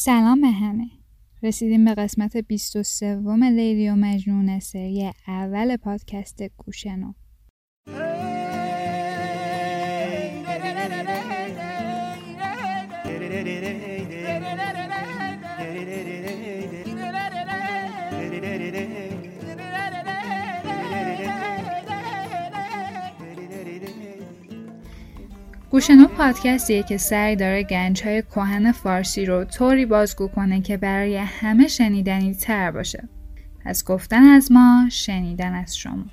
سلام به همه. رسیدیم به قسمت 23 لیلی و مجنون سری اول پادکست گوشنو. گوشنو پادکستیه که سعی داره گنج های کهن فارسی رو طوری بازگو کنه که برای همه شنیدنی تر باشه. پس گفتن از ما شنیدن از شما.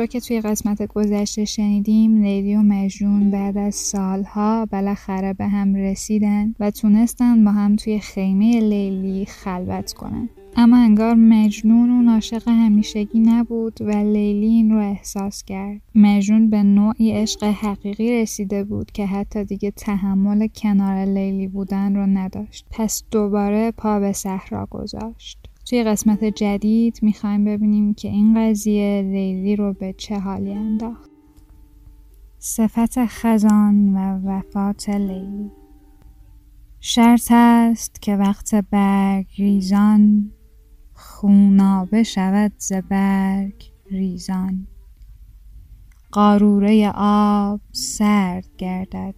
همونطور که توی قسمت گذشته شنیدیم لیلی و مجنون بعد از سالها بالاخره به هم رسیدن و تونستن با هم توی خیمه لیلی خلوت کنن. اما انگار مجنون و عاشق همیشگی نبود و لیلی این رو احساس کرد. مجنون به نوعی عشق حقیقی رسیده بود که حتی دیگه تحمل کنار لیلی بودن رو نداشت. پس دوباره پا به صحرا گذاشت. توی قسمت جدید می‌خوایم ببینیم که این قضیه لیلی رو به چه حالی انداخت. صفت خزان و وفات لیلی. شرط است که وقت برگ ریزان خونابه شود ز برگ ریزان. قاروره آب سرد گردد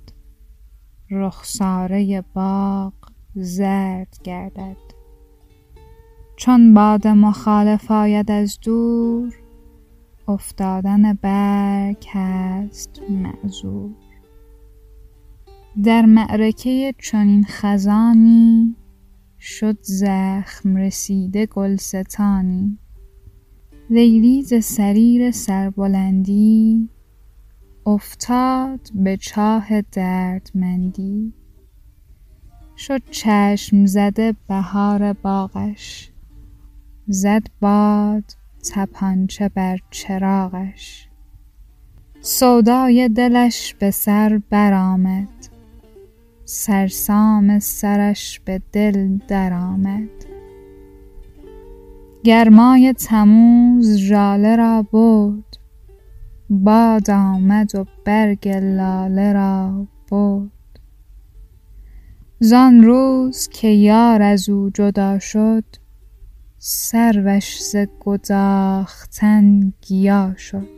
رخساره باغ زرد گردد. چون باد مخالف آید از دور افتادن برگ هست معذور. در معرکه چنین خزانی شد زخم رسیده گلستانی. لیلی ز سریر سربلندی افتاد به چاه دردمندی. شد چشم زده بهار باغش. زد باد تپانچه بر چراغش. سودای دلش به سر برآمد. سرسام سرش به دل درآمد. گرمای تموز ژاله را برد. باد آمد و برگ لاله را برد. زان روز که یار از او جدا شد سروش ز گداختن گیا شد.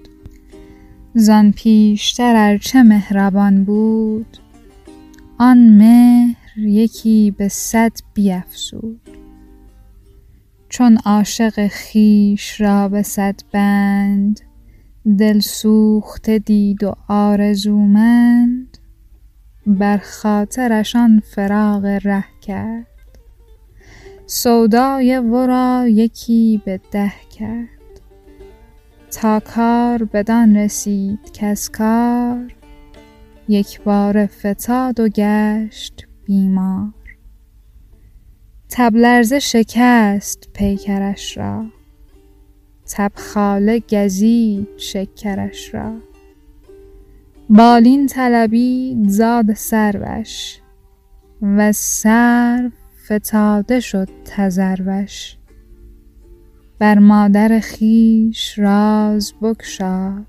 زان پیشتر ارچه مهربان بود آن مهر یکی به صد بیفزود. چون عاشق خویش را به صد بند دل سوخته دید و آرزومند بر خاطرش آن فراق ره کرد. سودای ورا یکی به ده کرد. تا کار بدان رسید کز کار یکباره فتاد و گشت بیمار. تب لرزه شکست پیکرش را تب خاله گزید شکرش را. بالین طلبید زاد سروش و سرو فتاده شد تذروش. بر مادر خویش راز بگشاد.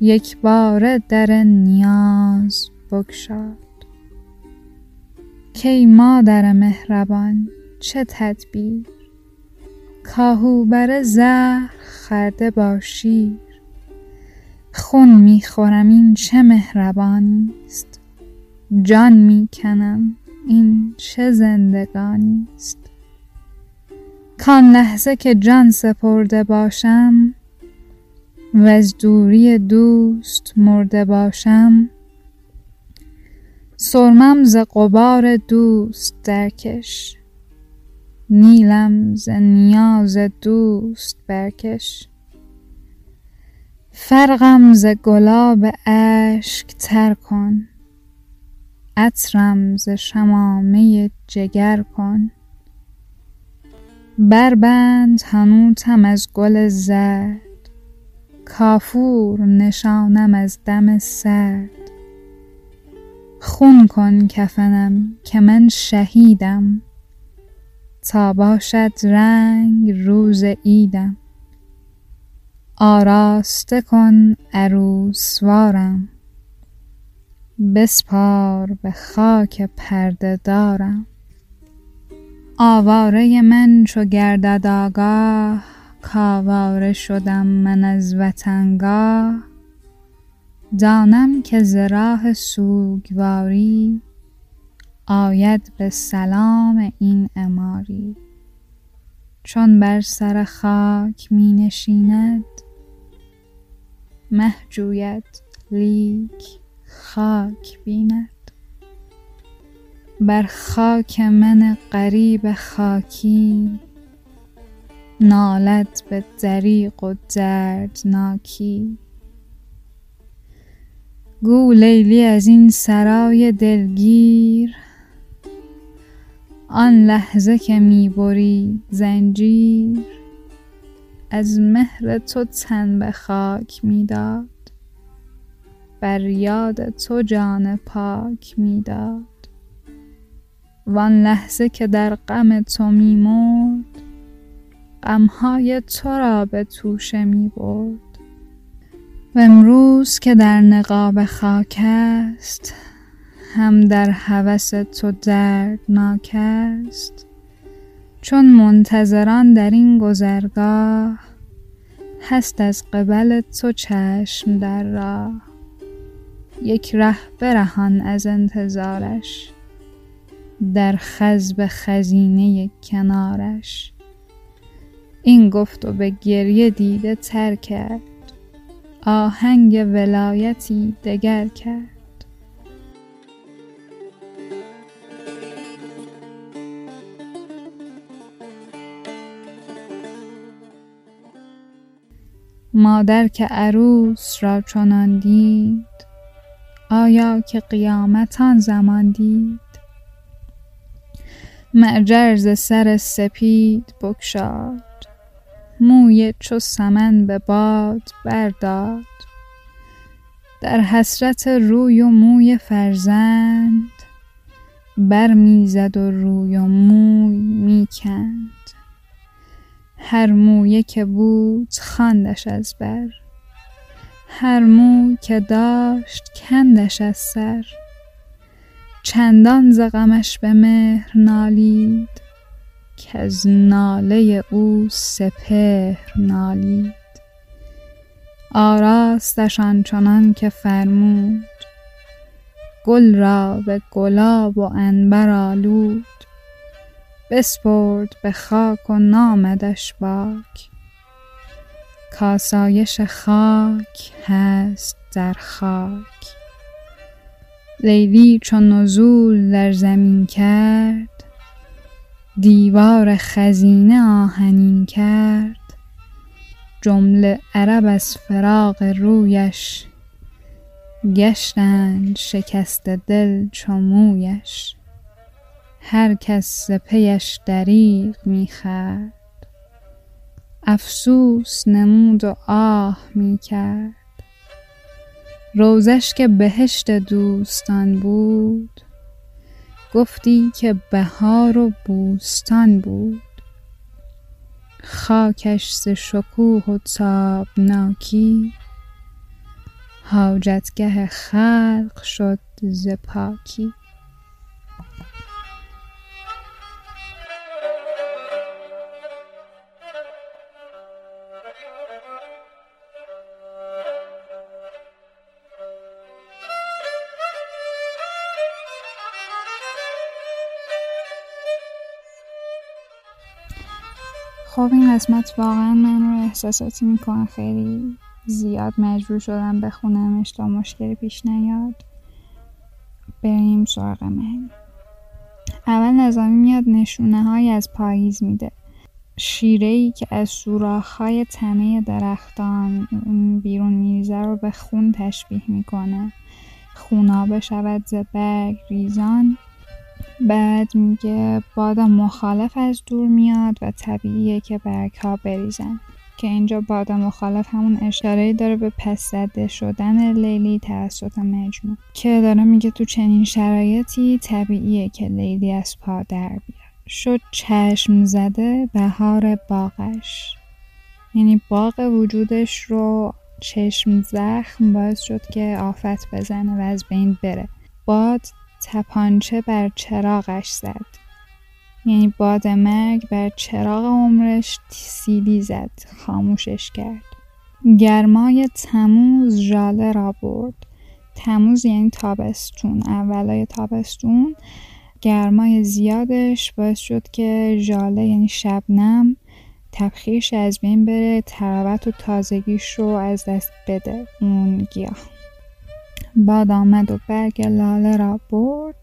یکباره در نیاز بگشاد. کای مادر مهربان چه تدبیر؟ کاهو بر زهر خورده با شیر خون می خورم این چه مهربانی است؟ جان می کنم. این چه زندگانی است؟ کان لحظه که جان سپرده باشم وز دوری دوست مرده باشم سرمم ز غبار دوست درکش نیلم ز نیاز دوست برکش. فرقم ز گلاب اشک تر کن عطرم ز شمامه جگر کن. بربند حنوطم از گل زرد. کافور نشانم از دم سرد. خون کن کفنم که من شهیدم. تا باشد رنگ روز عیدم. آراسته کن عروسوارم بسپار به خاک پرده دارم. آواره من چو گردد آگاه کآواره شدم من از وطنگاه. دانم که ز راه سوگواری آید به سلام این عماری. چون بر سر خاک می نشیند مه جوید لیک. خاک بیند. بر خاک من غریب خاکی نالد به دریغ و دردناکی. گو لیلی از این سرای دلگیر آن لحظه که می برید زنجیر. از مهر تو تن به خاک می داد بر یاد تو جان پاک می داد وان لحظه که در غم تو می مرد غمهای تو را به توشه می برد و امروز که در نقاب خاک است هم در هوس تو دردناک است. چون منتظران در این گذرگاه هست از قبل تو چشم در راه. یک ره برهان از انتظارش در خزب خزینه کنارش. این گفت و به گریه دیده تر کرد. آهنگ ولایتی دگر کرد. مادر که عروس را چنان دید آیا که قیامت آن زمان دید؟ معجر سر سپید بگشاد. موی چو سمن به باد برداد. در حسرت روی و موی فرزند بر می زد و روی و موی می کند هر مویی که بود خواندش از بر. هر موی که داشت کندش از سر. چندان ز غمش به مهر نالید کز ناله او سپهر نالید. آراستش آنچنان که فرمود گل را به گلاب و عنبر آلود. بسپرد به خاک و نامدش باک. کآسایش خاک هست در خاک. لیلی چو نزول در زمین کرد دیوار خزینه آهنین کرد. جمله عرب از فراق رویش گشتند شکسته دل چو مویش. هر کس پیش دریغ می خورد افسوس نمود و آه می کرد. روضه ش که بهشت دوستان بود گفتی که بهار و بوستان بود. خاکش ز شکوه و تابناکی حاجتگه خلق شد ز پاکی. خب این قسمت واقعا من رو احساساتی می‌کنه. خیلی زیاد مجبور شدم بخونمش تا مشکلی پیش نیاد. بریم سراغ من اول نظامی میاد نشونه های از پاییز میده. شیره ای که از سوراخ های تنه درختان بیرون میریزه رو به خون تشبیه می‌کنه. خونا بشود ز برگ ریزان. بعد میگه باد مخالف از دور میاد و طبیعیه که برگ ها بریزن. که اینجا باد مخالف همون اشاره داره به پس زده شدن لیلی توسط مجنون. که داره میگه تو چنین شرایطی طبیعیه که لیلی از پا در بیاد. شد چشم زده بهار باغش. یعنی باغ وجودش رو چشم زخم باعث شد که آفت بزنه و از بین بره. باد تپانچه بر چراغش زد. یعنی باد مرگ بر چراغ عمرش سیلی زد خاموشش کرد. گرمای تموز ژاله را برد. تموز یعنی تابستون. اولای تابستون گرمای زیادش باعث شد که ژاله یعنی شبنم تبخیرش از بین بره تراوت و تازگیش رو از دست بده. اون گیاه. باد آمد و برگ لاله را برد.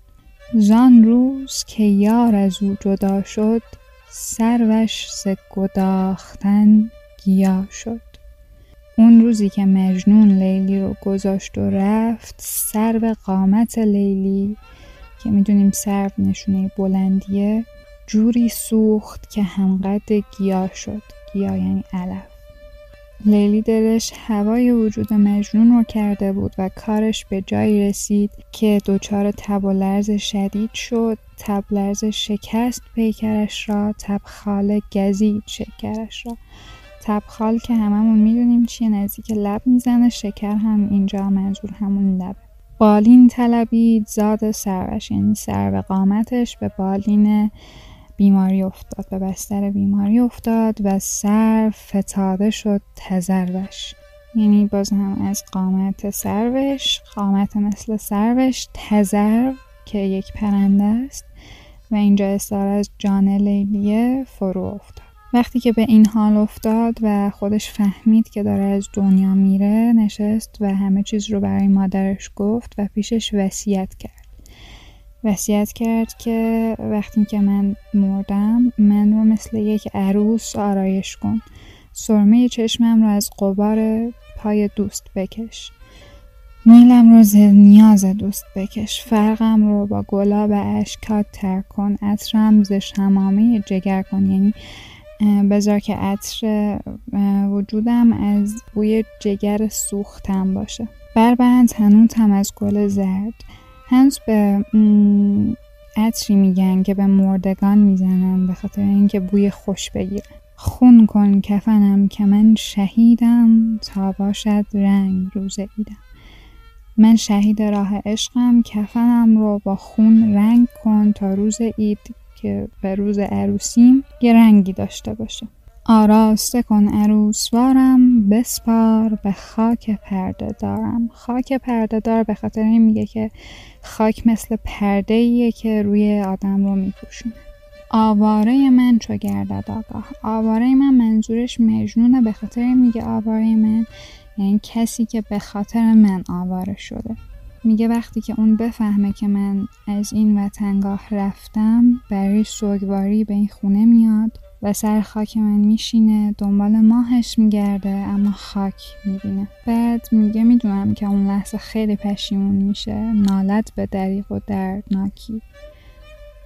زان روز که یار از او جدا شد سروش گداختن گیا شد. اون روزی که مجنون لیلی رو گذاشت و رفت سرو قامت لیلی که می‌دونیم سرو نشونه بلندیه جوری سوخت که همقد گیا شد. گیا یعنی علف. لیلی دلش هوای وجود مجنون رو کرده بود و کارش به جایی رسید که دچار تب و لرز شدید شد. تب لرز شکست پیکرش را تبخال گزید شکرش را. تبخال که هممون می‌دونیم چیه نزدیک لب می‌زنه شکر هم اینجا منظور همون لبه. بالین طلبید زاد سروش یعنی سر قامتش به بالین بیماری افتاد به بستر بیماری افتاد و سر فتاده شد تزروش یعنی باز هم از قامت سروش قامت مثل سروش تزرو که یک پرنده است و اینجا استعاره از جان لیلیه فرو افتاد. وقتی که به این حال افتاد و خودش فهمید که داره از دنیا میره نشست و همه چیز رو برای مادرش گفت و پیشش وصیت کرد. وصیت کرد که وقتی که من مردم من رو مثل یک عروس آرایش کن. سرمه چشمم رو از قبار پای دوست بکش. نیلم رو ز نیاز دوست بکش. فرقم رو با گلاب اشکات تر کن. عطرم ز شمامه جگر کن. یعنی بذار که عطر وجودم از بوی جگر سوختم باشه. بربند تنوتم از گل زرد. هنوز به عطری میگن که به مردگان می‌زنن به خاطر اینکه بوی خوش بگیره خون کن کفنم که من شهیدم تا باشد رنگ روز ایدم من شهید راه عشقم کفنم رو با خون رنگ کن تا روز اید که به روز عروسیم یه رنگی داشته باشه. آراسته کن عروسوارم بسپار به خاک پرده دارم. خاک پرده دار به خاطر این میگه که خاک مثل پرده ایه که روی آدم رو میپوشونه. آواره من چو گردد آگاه. آواره من منظورش مجنونه به خاطر میگه آواره من یعنی کسی که به خاطر من آواره شده. میگه وقتی که اون بفهمه که من از این وطنگاه رفتم برای سوگواری به این خونه میاد. و سر خاک من میشینه دنبال ماهش میگرده اما خاک می‌بینه. بعد میگه می‌دونم که اون لحظه خیلی پشیمون میشه. نالت به دریق و دردناکی.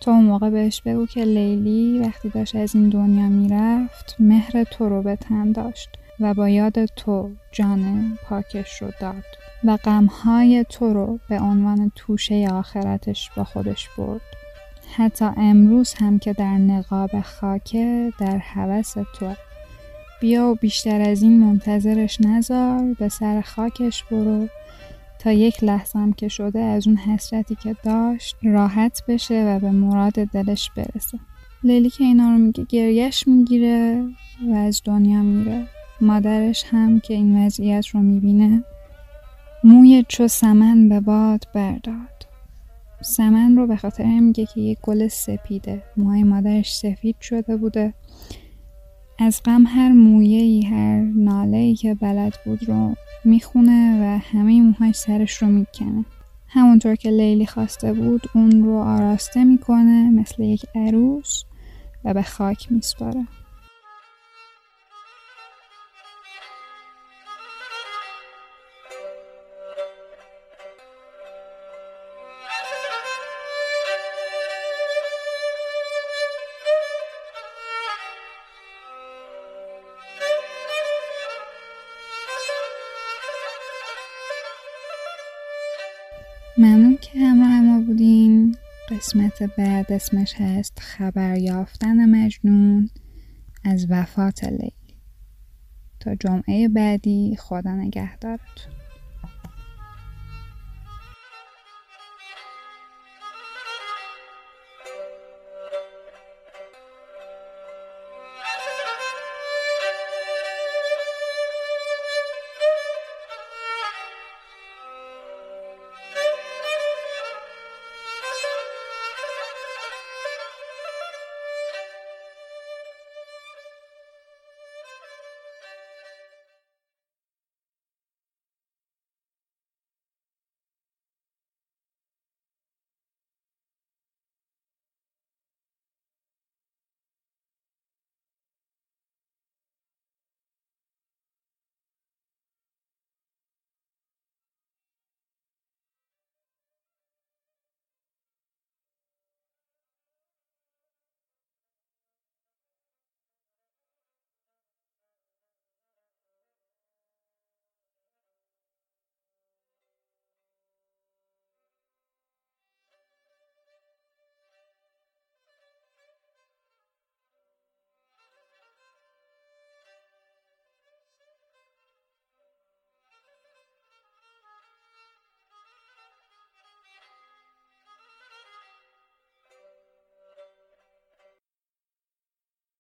تو اون موقع بهش بگو که لیلی وقتی داشت از این دنیا می‌رفت مهر تو رو به تن داشت و با یاد تو جان پاکش رو داد و غمهای تو رو به عنوان توشه آخرتش با خودش برد. حتی امروز هم که در نقاب خاکه در حوس تو. بیا و بیشتر از این منتظرش نزار به سر خاکش برو. تا یک لحظه هم که شده از اون حسرتی که داشت راحت بشه و به مراد دلش برسه. لیلی که اینا رو میگه گریش می‌گیره و از دنیا میره. مادرش هم که این وضعیت رو می‌بینه موی چو سمن به باد برداد سمن رو به خاطر میگه که یک گل سپیده. موهای مادرش سفید شده بوده. از غم هر مویهی هر ناله ای که بلد بود رو می‌خونه و همه موهای سرش رو می‌کنه. همونطور که لیلی خواسته بود اون رو آراسته می‌کنه مثل یک عروس و به خاک میسپاره. قسمت بعد اسمش هست خبر یافتن مجنون از وفات لیلی. تا جمعه بعدی خدا نگهدارتون.